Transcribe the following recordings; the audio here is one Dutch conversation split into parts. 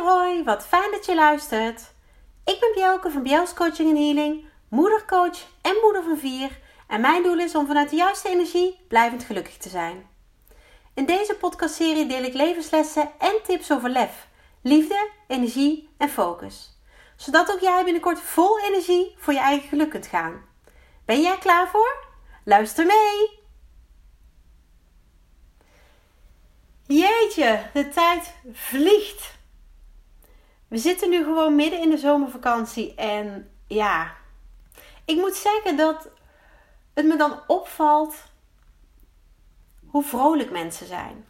hoi, wat fijn dat je luistert. Ik ben Bjelke van Bjels Coaching en Healing, moedercoach en moeder van vier. En mijn doel is om vanuit de juiste energie blijvend gelukkig te zijn. In deze podcastserie deel ik levenslessen en tips over lef, liefde, energie en focus. Zodat ook jij binnenkort vol energie voor je eigen geluk kunt gaan. Ben jij klaar voor? Luister mee! Jeetje, de tijd vliegt. We zitten nu gewoon midden in de zomervakantie en ja, ik moet zeggen dat het me dan opvalt hoe vrolijk mensen zijn.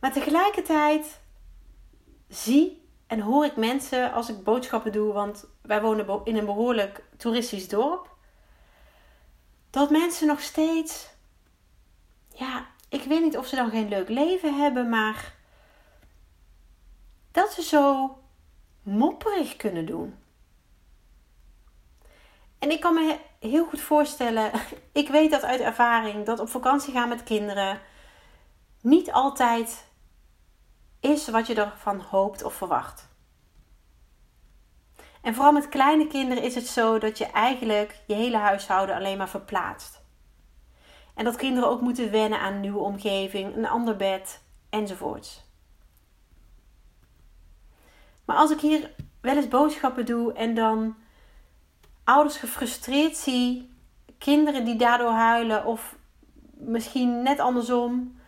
Maar tegelijkertijd zie en hoor ik mensen als ik boodschappen doe, want wij wonen in een behoorlijk toeristisch dorp, dat mensen nog steeds, ja, ik weet niet of ze dan geen leuk leven hebben, maar dat ze zo mopperig kunnen doen. En ik kan me heel goed voorstellen, ik weet dat uit ervaring, dat op vakantie gaan met kinderen niet altijd is wat je ervan hoopt of verwacht. En vooral met kleine kinderen is het zo dat je eigenlijk je hele huishouden alleen maar verplaatst. En dat kinderen ook moeten wennen aan een nieuwe omgeving, een ander bed enzovoorts. Maar als ik hier wel eens boodschappen doe en dan ouders gefrustreerd zie, kinderen die daardoor huilen of misschien net andersom,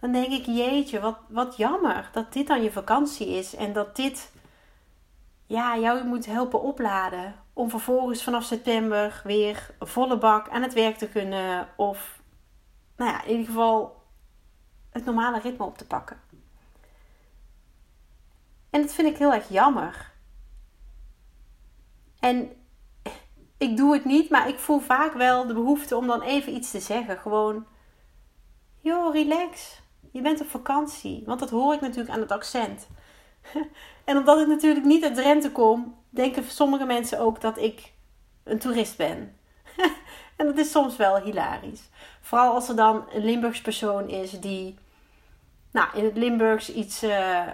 dan denk ik: jeetje, wat, wat jammer dat dit dan je vakantie is en dat dit ja, jou moet helpen opladen. Om vervolgens vanaf september weer volle bak aan het werk te kunnen. Of nou ja, in ieder geval het normale ritme op te pakken. En dat vind ik heel erg jammer. En ik doe het niet, maar ik voel vaak wel de behoefte om dan even iets te zeggen. Gewoon, joh, relax. Je bent op vakantie. Want dat hoor ik natuurlijk aan het accent. en omdat ik natuurlijk niet uit Drenthe kom, denken sommige mensen ook dat ik een toerist ben. en dat is soms wel hilarisch. Vooral als er dan een Limburgs persoon is die nou, in het Limburgs iets, uh,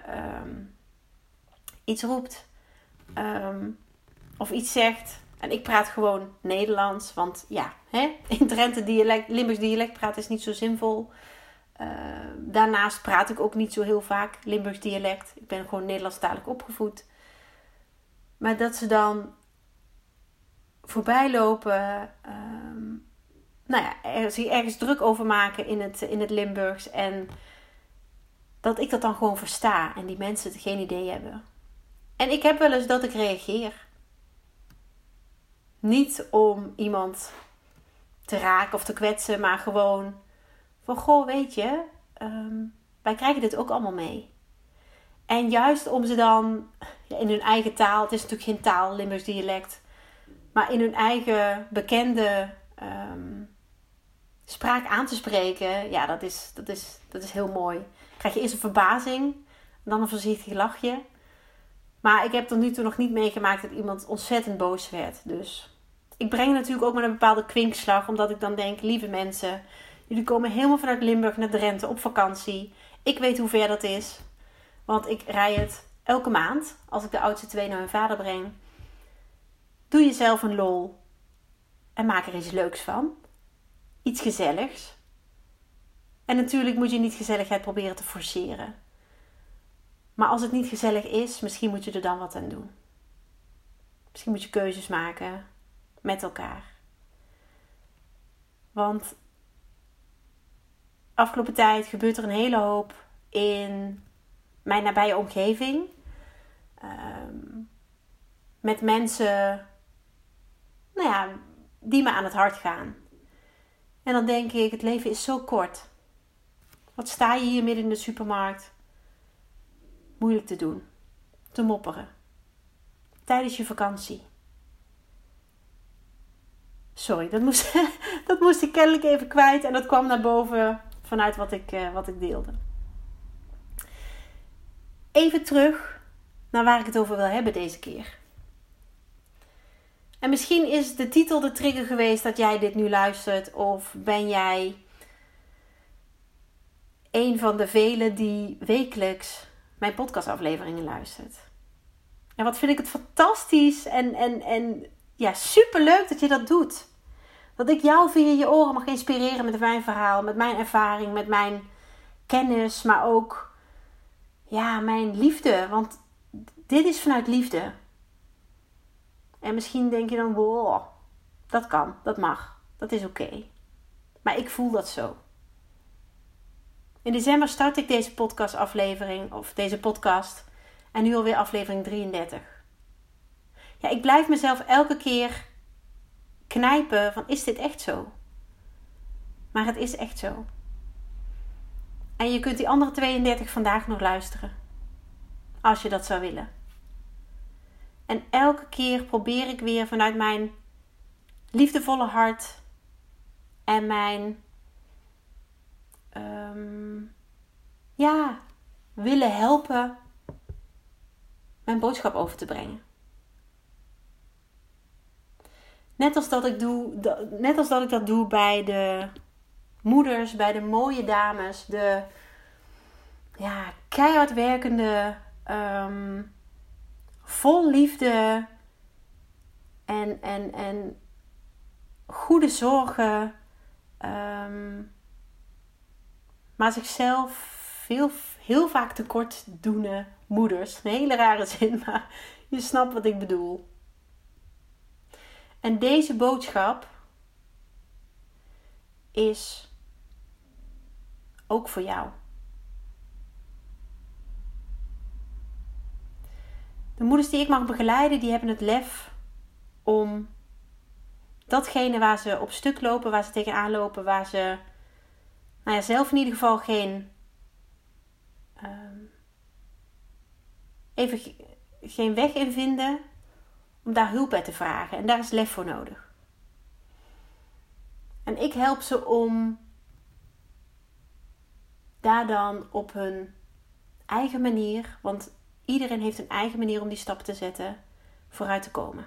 iets roept. Um, of iets zegt. En ik praat gewoon Nederlands. Want ja, hè? in Drenthe dialect, Limburgs dialect praten is niet zo zinvol. Uh, daarnaast praat ik ook niet zo heel vaak Limburgs dialect. Ik ben gewoon Nederlandstalig opgevoed. Maar dat ze dan voorbij lopen. Um, nou ja, er, zich ergens druk over maken in het, in het Limburgs. En dat ik dat dan gewoon versta. En die mensen het geen idee hebben. En ik heb wel eens dat ik reageer. Niet om iemand te raken of te kwetsen, maar gewoon van goh, weet je, ehm, wij krijgen dit ook allemaal mee. En juist om ze dan in hun eigen taal, het is natuurlijk geen taal, Limburgs dialect, maar in hun eigen bekende ehm, spraak aan te spreken, ja, dat is, dat, is, dat is heel mooi. Krijg je eerst een verbazing, dan een voorzichtig lachje. Maar ik heb tot nu toe nog niet meegemaakt dat iemand ontzettend boos werd. Dus ik breng natuurlijk ook met een bepaalde kwinkslag, omdat ik dan denk, lieve mensen, Jullie komen helemaal vanuit Limburg naar Drenthe op vakantie. Ik weet hoe ver dat is. Want ik rij het elke maand als ik de oudste twee naar hun vader breng. Doe jezelf een lol. En maak er iets leuks van. Iets gezelligs. En natuurlijk moet je niet gezelligheid proberen te forceren. Maar als het niet gezellig is, misschien moet je er dan wat aan doen. Misschien moet je keuzes maken met elkaar. Want afgelopen tijd gebeurt er een hele hoop in mijn nabije omgeving. Ehm, met mensen nou ja, die me aan het hart gaan. En dan denk ik, het leven is zo kort. Wat sta je hier midden in de supermarkt? Moeilijk te doen. Te mopperen. Tijdens je vakantie. Sorry, dat moest, dat moest ik kennelijk even kwijt. En dat kwam naar boven vanuit wat ik, uh, wat ik deelde. Even terug naar waar ik het over wil hebben deze keer. En misschien is de titel de trigger geweest dat jij dit nu luistert, of ben jij een van de velen die wekelijks mijn podcastafleveringen luistert. En wat vind ik het fantastisch en, en, en ja, super leuk dat je dat doet. Dat ik jou via je oren mag inspireren met mijn verhaal, met mijn ervaring, met mijn kennis, maar ook ja, mijn liefde. Want dit is vanuit liefde. En misschien denk je dan, wow, dat kan, dat mag, dat is oké. Maar ik voel dat zo. In december start ik deze podcastaflevering, of deze podcast. En nu alweer aflevering 33. Ja, ik blijf mezelf elke keer knijpen van is dit echt zo? Maar het is echt zo. En je kunt die andere 32 vandaag nog luisteren. Als je dat zou willen. En elke keer probeer ik weer vanuit mijn liefdevolle hart en mijn um, ja, willen helpen mijn boodschap over te brengen. Net als dat ik, doe, net als dat, ik dat doe bij de moeders, bij de mooie dames, de ja, keihard werkende, um, vol liefde en, en, en goede zorgen, um, maar zichzelf veel, heel vaak tekort doende moeders. Een hele rare zin, maar je snapt wat ik bedoel. En deze boodschap is ook voor jou. De moeders die ik mag begeleiden, die hebben het lef om datgene waar ze op stuk lopen, waar ze tegenaan lopen, waar ze nou ja, zelf in ieder geval geen. Ehm, even geen weg in vinden om daar hulp bij te vragen. En daar is lef voor nodig. En ik help ze om daar dan op hun eigen manier, want iedereen heeft een eigen manier om die stap te zetten, vooruit te komen.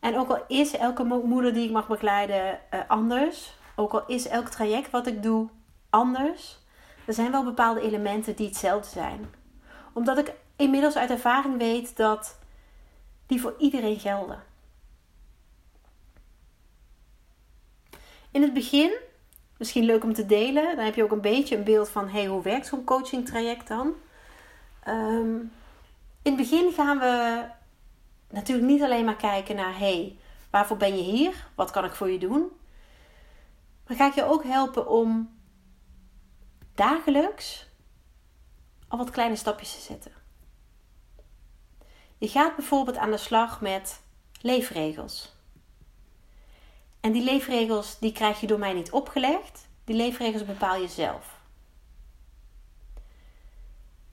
En ook al is elke moeder die ik mag begeleiden uh, anders, ook al is elk traject wat ik doe anders, er zijn wel bepaalde elementen die hetzelfde zijn. Omdat ik inmiddels uit ervaring weet dat die voor iedereen gelden. In het begin, misschien leuk om te delen, dan heb je ook een beetje een beeld van hey, hoe werkt zo'n coaching traject dan? Um, in het begin gaan we natuurlijk niet alleen maar kijken naar hey, waarvoor ben je hier? Wat kan ik voor je doen? Maar ga ik je ook helpen om dagelijks al wat kleine stapjes te zetten. Je gaat bijvoorbeeld aan de slag met leefregels. En die leefregels die krijg je door mij niet opgelegd. Die leefregels bepaal je zelf.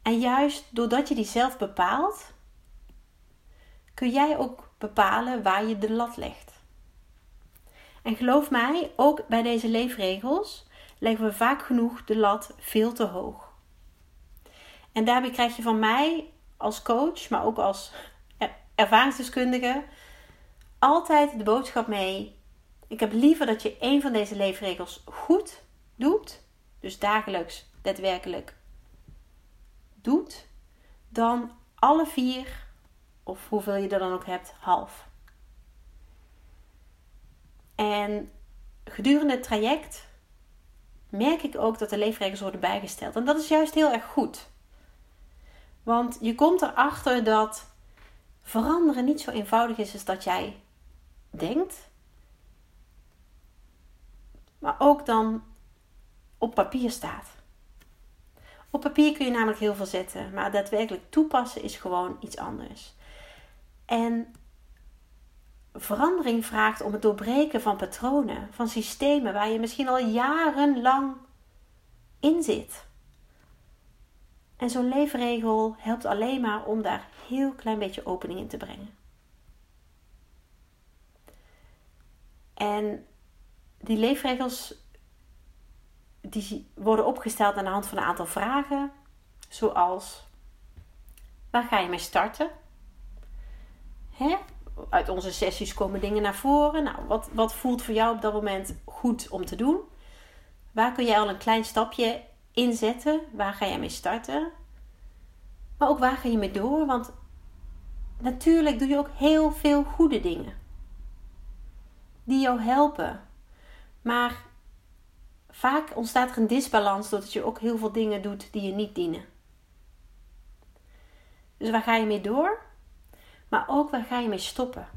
En juist doordat je die zelf bepaalt, kun jij ook bepalen waar je de lat legt. En geloof mij, ook bij deze leefregels leggen we vaak genoeg de lat veel te hoog. En daarbij krijg je van mij als coach, maar ook als ervaringsdeskundige, altijd de boodschap mee. Ik heb liever dat je een van deze leefregels goed doet, dus dagelijks, daadwerkelijk doet, dan alle vier, of hoeveel je er dan ook hebt, half. En gedurende het traject merk ik ook dat de leefregels worden bijgesteld. En dat is juist heel erg goed. Want je komt erachter dat veranderen niet zo eenvoudig is als dat jij denkt. Maar ook dan op papier staat. Op papier kun je namelijk heel veel zetten, maar daadwerkelijk toepassen is gewoon iets anders. En verandering vraagt om het doorbreken van patronen, van systemen waar je misschien al jarenlang in zit. En zo'n leefregel helpt alleen maar om daar heel klein beetje opening in te brengen. En die leefregels die worden opgesteld aan de hand van een aantal vragen, zoals waar ga je mee starten? Hè? Uit onze sessies komen dingen naar voren. Nou, wat, wat voelt voor jou op dat moment goed om te doen? Waar kun jij al een klein stapje inzetten? Waar ga jij mee starten? Maar ook waar ga je mee door? Want natuurlijk doe je ook heel veel goede dingen. Die jou helpen. Maar vaak ontstaat er een disbalans doordat je ook heel veel dingen doet die je niet dienen. Dus waar ga je mee door? Maar ook waar ga je mee stoppen?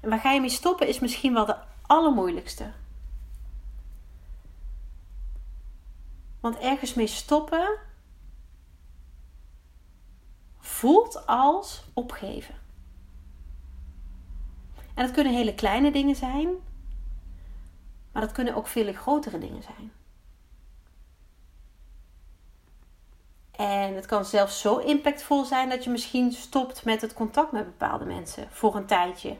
En waar ga je mee stoppen is misschien wel de allermoeilijkste. Want ergens mee stoppen voelt als opgeven. En dat kunnen hele kleine dingen zijn, maar dat kunnen ook veel grotere dingen zijn. En het kan zelfs zo impactvol zijn dat je misschien stopt met het contact met bepaalde mensen voor een tijdje,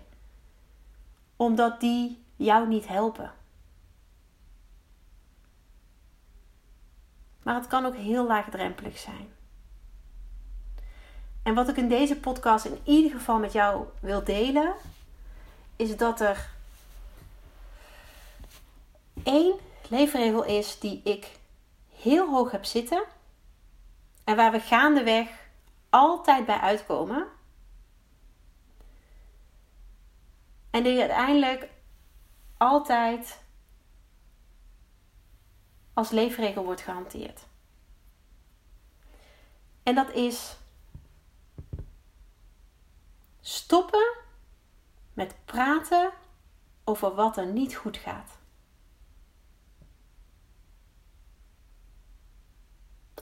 omdat die jou niet helpen. Maar het kan ook heel laagdrempelig zijn. En wat ik in deze podcast in ieder geval met jou wil delen, is dat er één leefregel is die ik heel hoog heb zitten en waar we gaandeweg altijd bij uitkomen. En die uiteindelijk altijd als leefregel wordt gehanteerd. En dat is stoppen met praten over wat er niet goed gaat.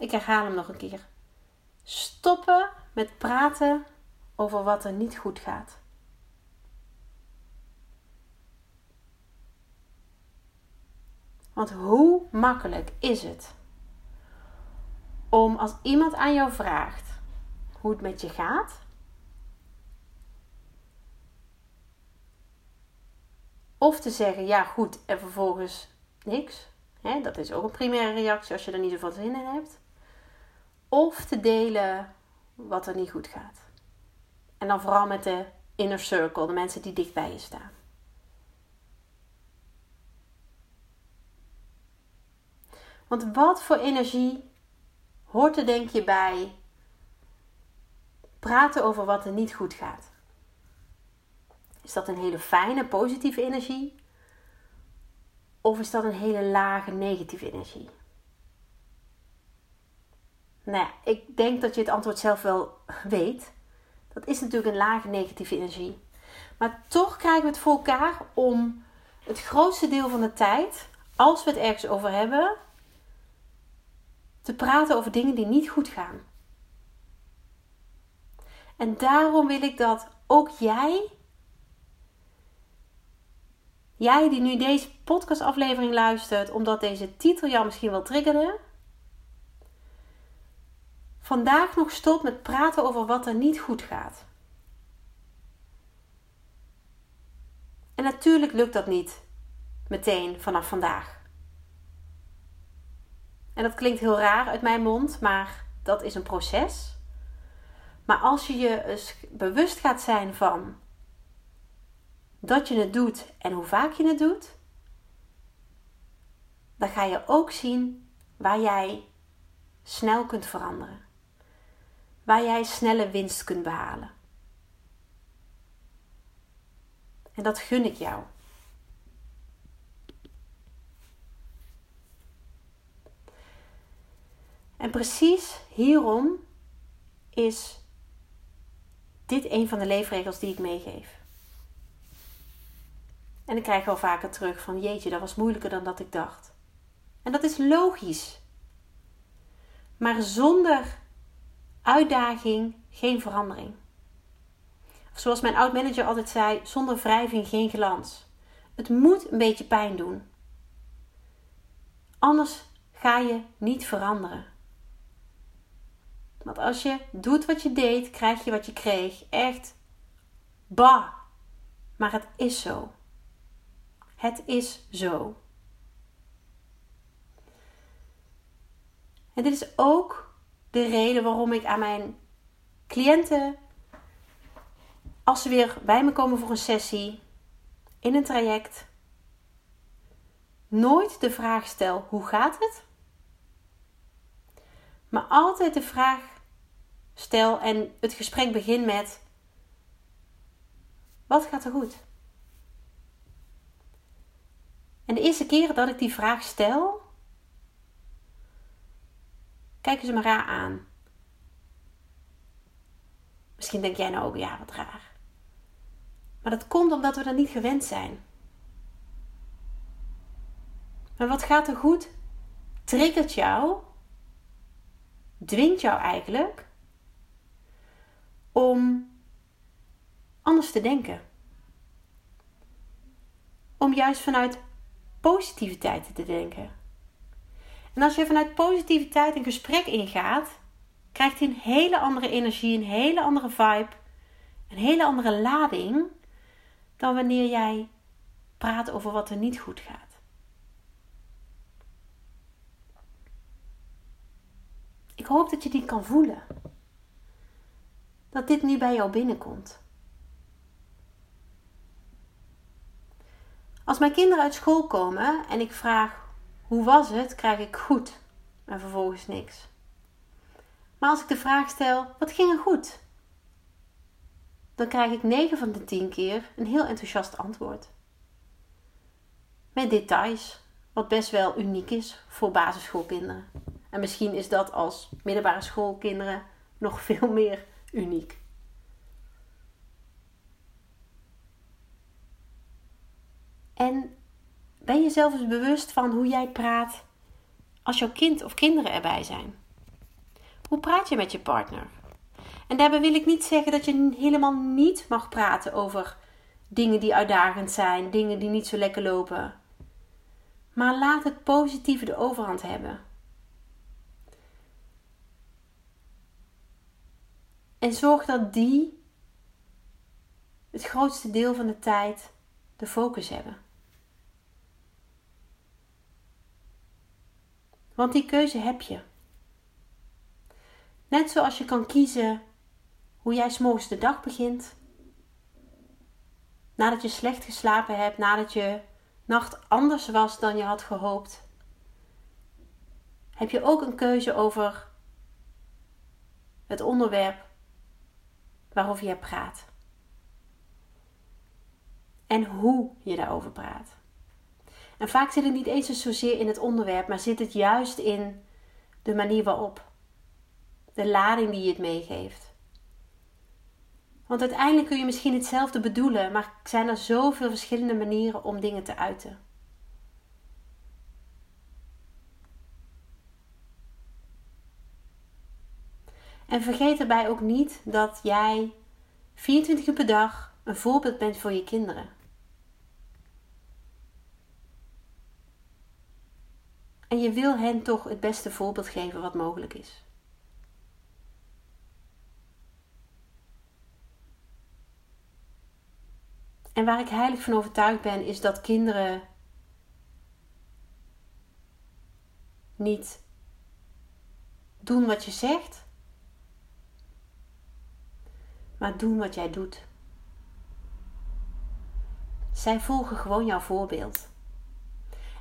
Ik herhaal hem nog een keer. Stoppen met praten over wat er niet goed gaat. Want hoe makkelijk is het om als iemand aan jou vraagt hoe het met je gaat, of te zeggen ja goed en vervolgens niks. dat is ook een primaire reactie als je er niet zoveel zin in hebt. Of te delen wat er niet goed gaat. En dan vooral met de inner circle, de mensen die dicht bij je staan. Want wat voor energie hoort er denk je bij praten over wat er niet goed gaat? Is dat een hele fijne, positieve energie? Of is dat een hele lage, negatieve energie? Nou ja, ik denk dat je het antwoord zelf wel weet. Dat is natuurlijk een lage negatieve energie. Maar toch krijgen we het voor elkaar om het grootste deel van de tijd, als we het ergens over hebben, te praten over dingen die niet goed gaan. En daarom wil ik dat ook jij, jij die nu deze podcastaflevering luistert, omdat deze titel jou misschien wel triggerde, vandaag nog stopt met praten over wat er niet goed gaat. En natuurlijk lukt dat niet meteen vanaf vandaag. En dat klinkt heel raar uit mijn mond, maar dat is een proces. Maar als je je bewust gaat zijn van dat je het doet en hoe vaak je het doet, dan ga je ook zien waar jij snel kunt veranderen. Waar jij snelle winst kunt behalen. En dat gun ik jou. En precies hierom is dit een van de leefregels die ik meegeef. En ik krijg wel vaker terug van jeetje, dat was moeilijker dan dat ik dacht. En dat is logisch. Maar zonder uitdaging geen verandering. Of zoals mijn oud manager altijd zei, zonder wrijving geen glans. Het moet een beetje pijn doen. Anders ga je niet veranderen. Want als je doet wat je deed, krijg je wat je kreeg. Echt, bah. Maar het is zo. Het is zo. En dit is ook de reden waarom ik aan mijn cliënten, als ze weer bij me komen voor een sessie, in een traject, nooit de vraag stel: hoe gaat het? Maar altijd de vraag stel en het gesprek begin met: wat gaat er goed? En de eerste keer dat ik die vraag stel, kijken ze me raar aan. Misschien denk jij nou ook, ja, wat raar. Maar dat komt omdat we dat niet gewend zijn. Maar wat gaat er goed? Triggert jou, dwingt jou eigenlijk om anders te denken. Om juist vanuit positiviteit te denken. En als je vanuit positiviteit een gesprek ingaat, krijgt hij een hele andere energie, een hele andere vibe, een hele andere lading dan wanneer jij praat over wat er niet goed gaat. Ik hoop dat je die kan voelen. Dat dit nu bij jou binnenkomt. Als mijn kinderen uit school komen en ik vraag hoe was het, krijg ik goed en vervolgens niks. Maar als ik de vraag stel wat ging er goed, dan krijg ik 9 van de 10 keer een heel enthousiast antwoord. Met details, wat best wel uniek is voor basisschoolkinderen. En misschien is dat als middelbare schoolkinderen nog veel meer uniek. En ben je zelf eens bewust van hoe jij praat als jouw kind of kinderen erbij zijn? Hoe praat je met je partner? En daarbij wil ik niet zeggen dat je helemaal niet mag praten over dingen die uitdagend zijn, dingen die niet zo lekker lopen. Maar laat het positieve de overhand hebben. En zorg dat die het grootste deel van de tijd de focus hebben. Want die keuze heb je. Net zoals je kan kiezen hoe jij s'morgens de dag begint. Nadat je slecht geslapen hebt, nadat je nacht anders was dan je had gehoopt, heb je ook een keuze over het onderwerp waarover je praat. En hoe je daarover praat. En vaak zit het niet eens zozeer in het onderwerp, maar zit het juist in de manier waarop. De lading die je het meegeeft. Want uiteindelijk kun je misschien hetzelfde bedoelen, maar zijn er zoveel verschillende manieren om dingen te uiten. En vergeet erbij ook niet dat jij 24 uur per dag een voorbeeld bent voor je kinderen. En je wil hen toch het beste voorbeeld geven wat mogelijk is. En waar ik heilig van overtuigd ben, is dat kinderen niet doen wat je zegt, maar doen wat jij doet. Zij volgen gewoon jouw voorbeeld.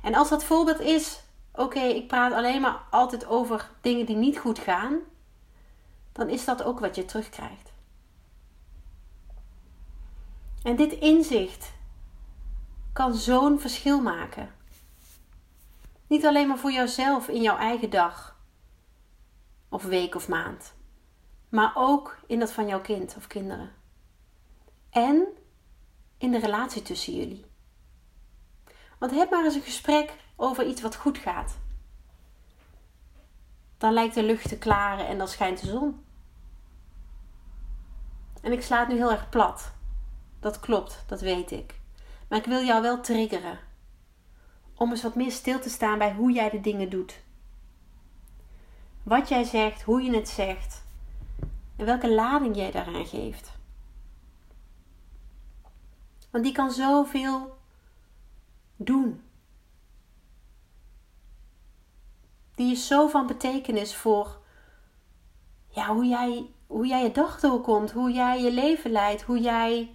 En als dat voorbeeld is, oké, ik praat alleen maar altijd over dingen die niet goed gaan, dan is dat ook wat je terugkrijgt. En dit inzicht kan zo'n verschil maken. Niet alleen maar voor jouzelf in jouw eigen dag, of week of maand, maar ook in dat van jouw kind of kinderen. En in de relatie tussen jullie. Want heb maar eens een gesprek over iets wat goed gaat. Dan lijkt de lucht te klaren en dan schijnt de zon. En ik sla het nu heel erg plat. Dat klopt, dat weet ik. Maar ik wil jou wel triggeren. Om eens wat meer stil te staan bij hoe jij de dingen doet. Wat jij zegt, hoe je het zegt. En welke lading jij daaraan geeft. Want die kan zoveel doen. Die is zo van betekenis voor ja, hoe, jij, hoe jij je dag doorkomt, hoe jij je leven leidt, hoe jij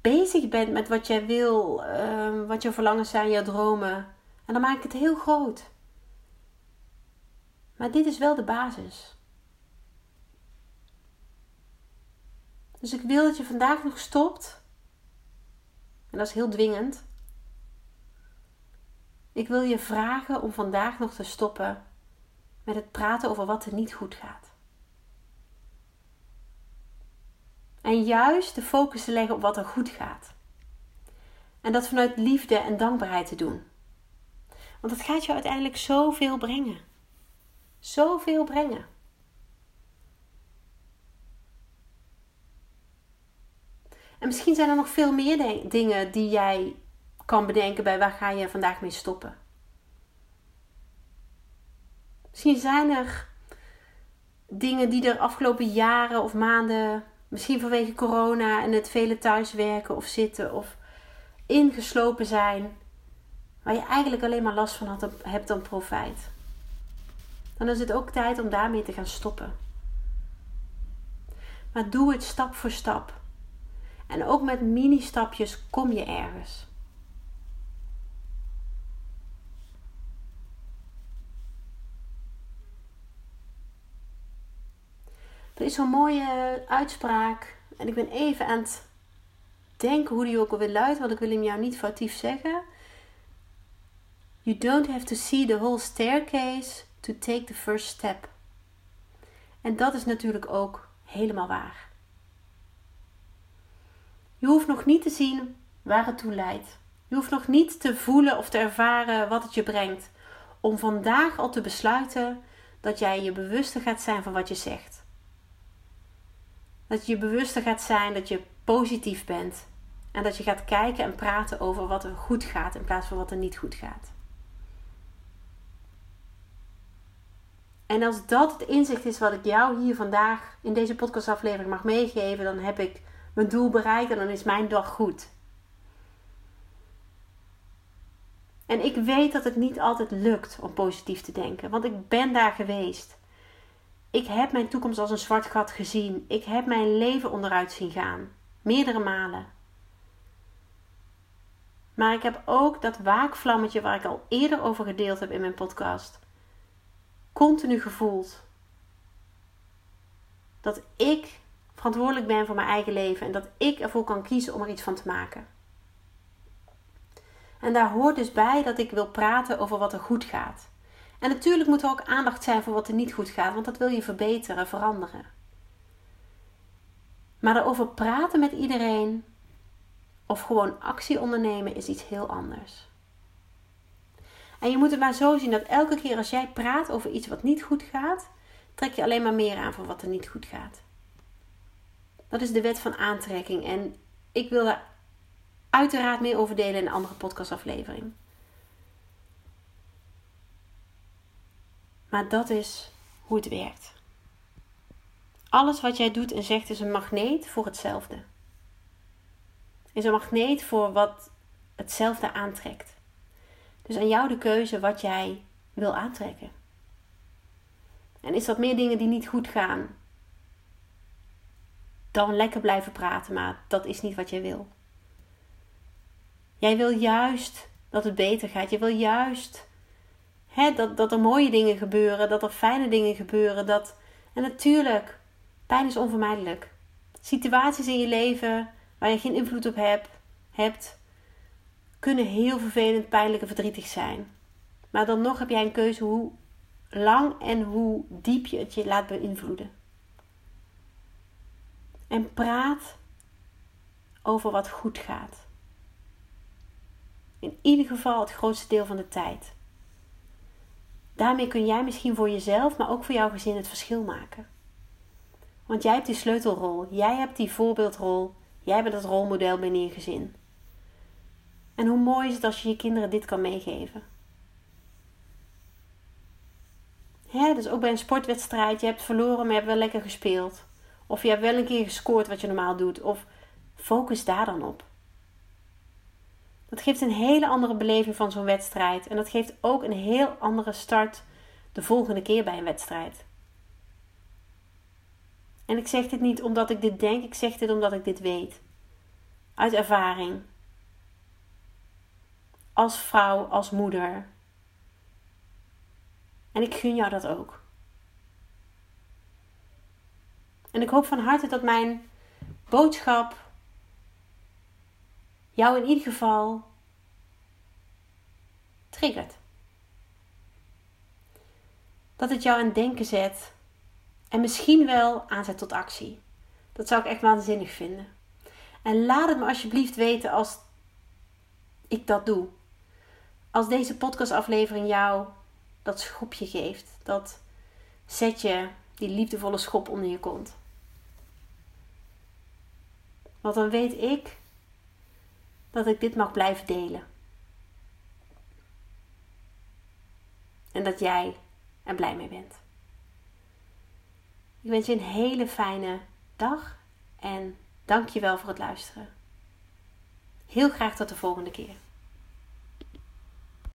bezig bent met wat jij wil, ehm, wat je verlangens zijn, jouw dromen. En dan maak ik het heel groot. Maar dit is wel de basis. Dus ik wil dat je vandaag nog stopt. En dat is heel dwingend. Ik wil je vragen om vandaag nog te stoppen met het praten over wat er niet goed gaat. En juist de focus te leggen op wat er goed gaat. En dat vanuit liefde en dankbaarheid te doen. Want dat gaat je uiteindelijk zoveel brengen. Zoveel brengen. En misschien zijn er nog veel meer dingen die jij kan bedenken bij waar ga je vandaag mee stoppen. Misschien zijn er dingen die er afgelopen jaren of maanden, misschien vanwege corona en het vele thuiswerken of zitten of ingeslopen zijn, waar je eigenlijk alleen maar last van hebt dan profijt. Dan is het ook tijd om daarmee te gaan stoppen. Maar doe het stap voor stap. En ook met mini-stapjes kom je ergens. Er is zo'n mooie uitspraak. En ik ben even aan het denken hoe die ook alweer luidt, want ik wil hem jou niet foutief zeggen. You don't have to see the whole staircase to take the first step. En dat is natuurlijk ook helemaal waar. Je hoeft nog niet te zien waar het toe leidt. Je hoeft nog niet te voelen of te ervaren wat het je brengt. Om vandaag al te besluiten dat jij je bewuster gaat zijn van wat je zegt. Dat je bewuster gaat zijn dat je positief bent. En dat je gaat kijken en praten over wat er goed gaat in plaats van wat er niet goed gaat. En als dat het inzicht is wat ik jou hier vandaag in deze podcastaflevering mag meegeven, dan heb ik mijn doel bereikt en dan is mijn dag goed. En ik weet dat het niet altijd lukt om positief te denken, want ik ben daar geweest. Ik heb mijn toekomst als een zwart gat gezien. Ik heb mijn leven onderuit zien gaan. Meerdere malen. Maar ik heb ook dat waakvlammetje waar ik al eerder over gedeeld heb in mijn podcast. Continu gevoeld. Dat ik verantwoordelijk ben voor mijn eigen leven en dat ik ervoor kan kiezen om er iets van te maken. En daar hoort dus bij dat ik wil praten over wat er goed gaat. En natuurlijk moet er ook aandacht zijn voor wat er niet goed gaat, want dat wil je verbeteren, veranderen. Maar erover praten met iedereen of gewoon actie ondernemen is iets heel anders. En je moet het maar zo zien dat elke keer als jij praat over iets wat niet goed gaat, trek je alleen maar meer aan voor wat er niet goed gaat. Dat is de wet van aantrekking. En ik wil daar uiteraard meer over delen in een andere podcastaflevering. Maar dat is hoe het werkt. Alles wat jij doet en zegt is een magneet voor hetzelfde. Is een magneet voor wat hetzelfde aantrekt. Dus aan jou de keuze wat jij wil aantrekken. En is dat meer dingen die niet goed gaan, dan lekker blijven praten, maar dat is niet wat jij wil. Jij wil juist dat het beter gaat. Je wil juist dat, dat er mooie dingen gebeuren, dat er fijne dingen gebeuren. Dat... En natuurlijk, pijn is onvermijdelijk. Situaties in je leven waar je geen invloed op hebt kunnen heel vervelend, pijnlijk en verdrietig zijn. Maar dan nog heb jij een keuze hoe lang en hoe diep je het je laat beïnvloeden. En praat over wat goed gaat. In ieder geval het grootste deel van de tijd. Daarmee kun jij misschien voor jezelf, maar ook voor jouw gezin het verschil maken. Want jij hebt die sleutelrol, jij hebt die voorbeeldrol, jij bent het rolmodel binnen je gezin. En hoe mooi is het als je je kinderen dit kan meegeven? Hè, dus ook bij een sportwedstrijd, je hebt verloren, maar je hebt wel lekker gespeeld. Of je hebt wel een keer gescoord wat je normaal doet. Of focus daar dan op. Dat geeft een hele andere beleving van zo'n wedstrijd. En dat geeft ook een heel andere start de volgende keer bij een wedstrijd. En ik zeg dit niet omdat ik dit denk, ik zeg dit omdat ik dit weet. Uit ervaring. Als vrouw, als moeder, En ik gun jou dat ook. En ik hoop van harte dat mijn boodschap jou in ieder geval triggert. Dat het jou aan het denken zet en misschien wel aanzet tot actie. Dat zou ik echt waanzinnig vinden. En laat het me alsjeblieft weten als ik dat doe. Als deze podcastaflevering jou dat schopje geeft, dat zetje, die liefdevolle schop onder je kont. Want dan weet ik dat ik dit mag blijven delen. En dat jij er blij mee bent. Ik wens je een hele fijne dag en dank je wel voor het luisteren. Heel graag tot de volgende keer.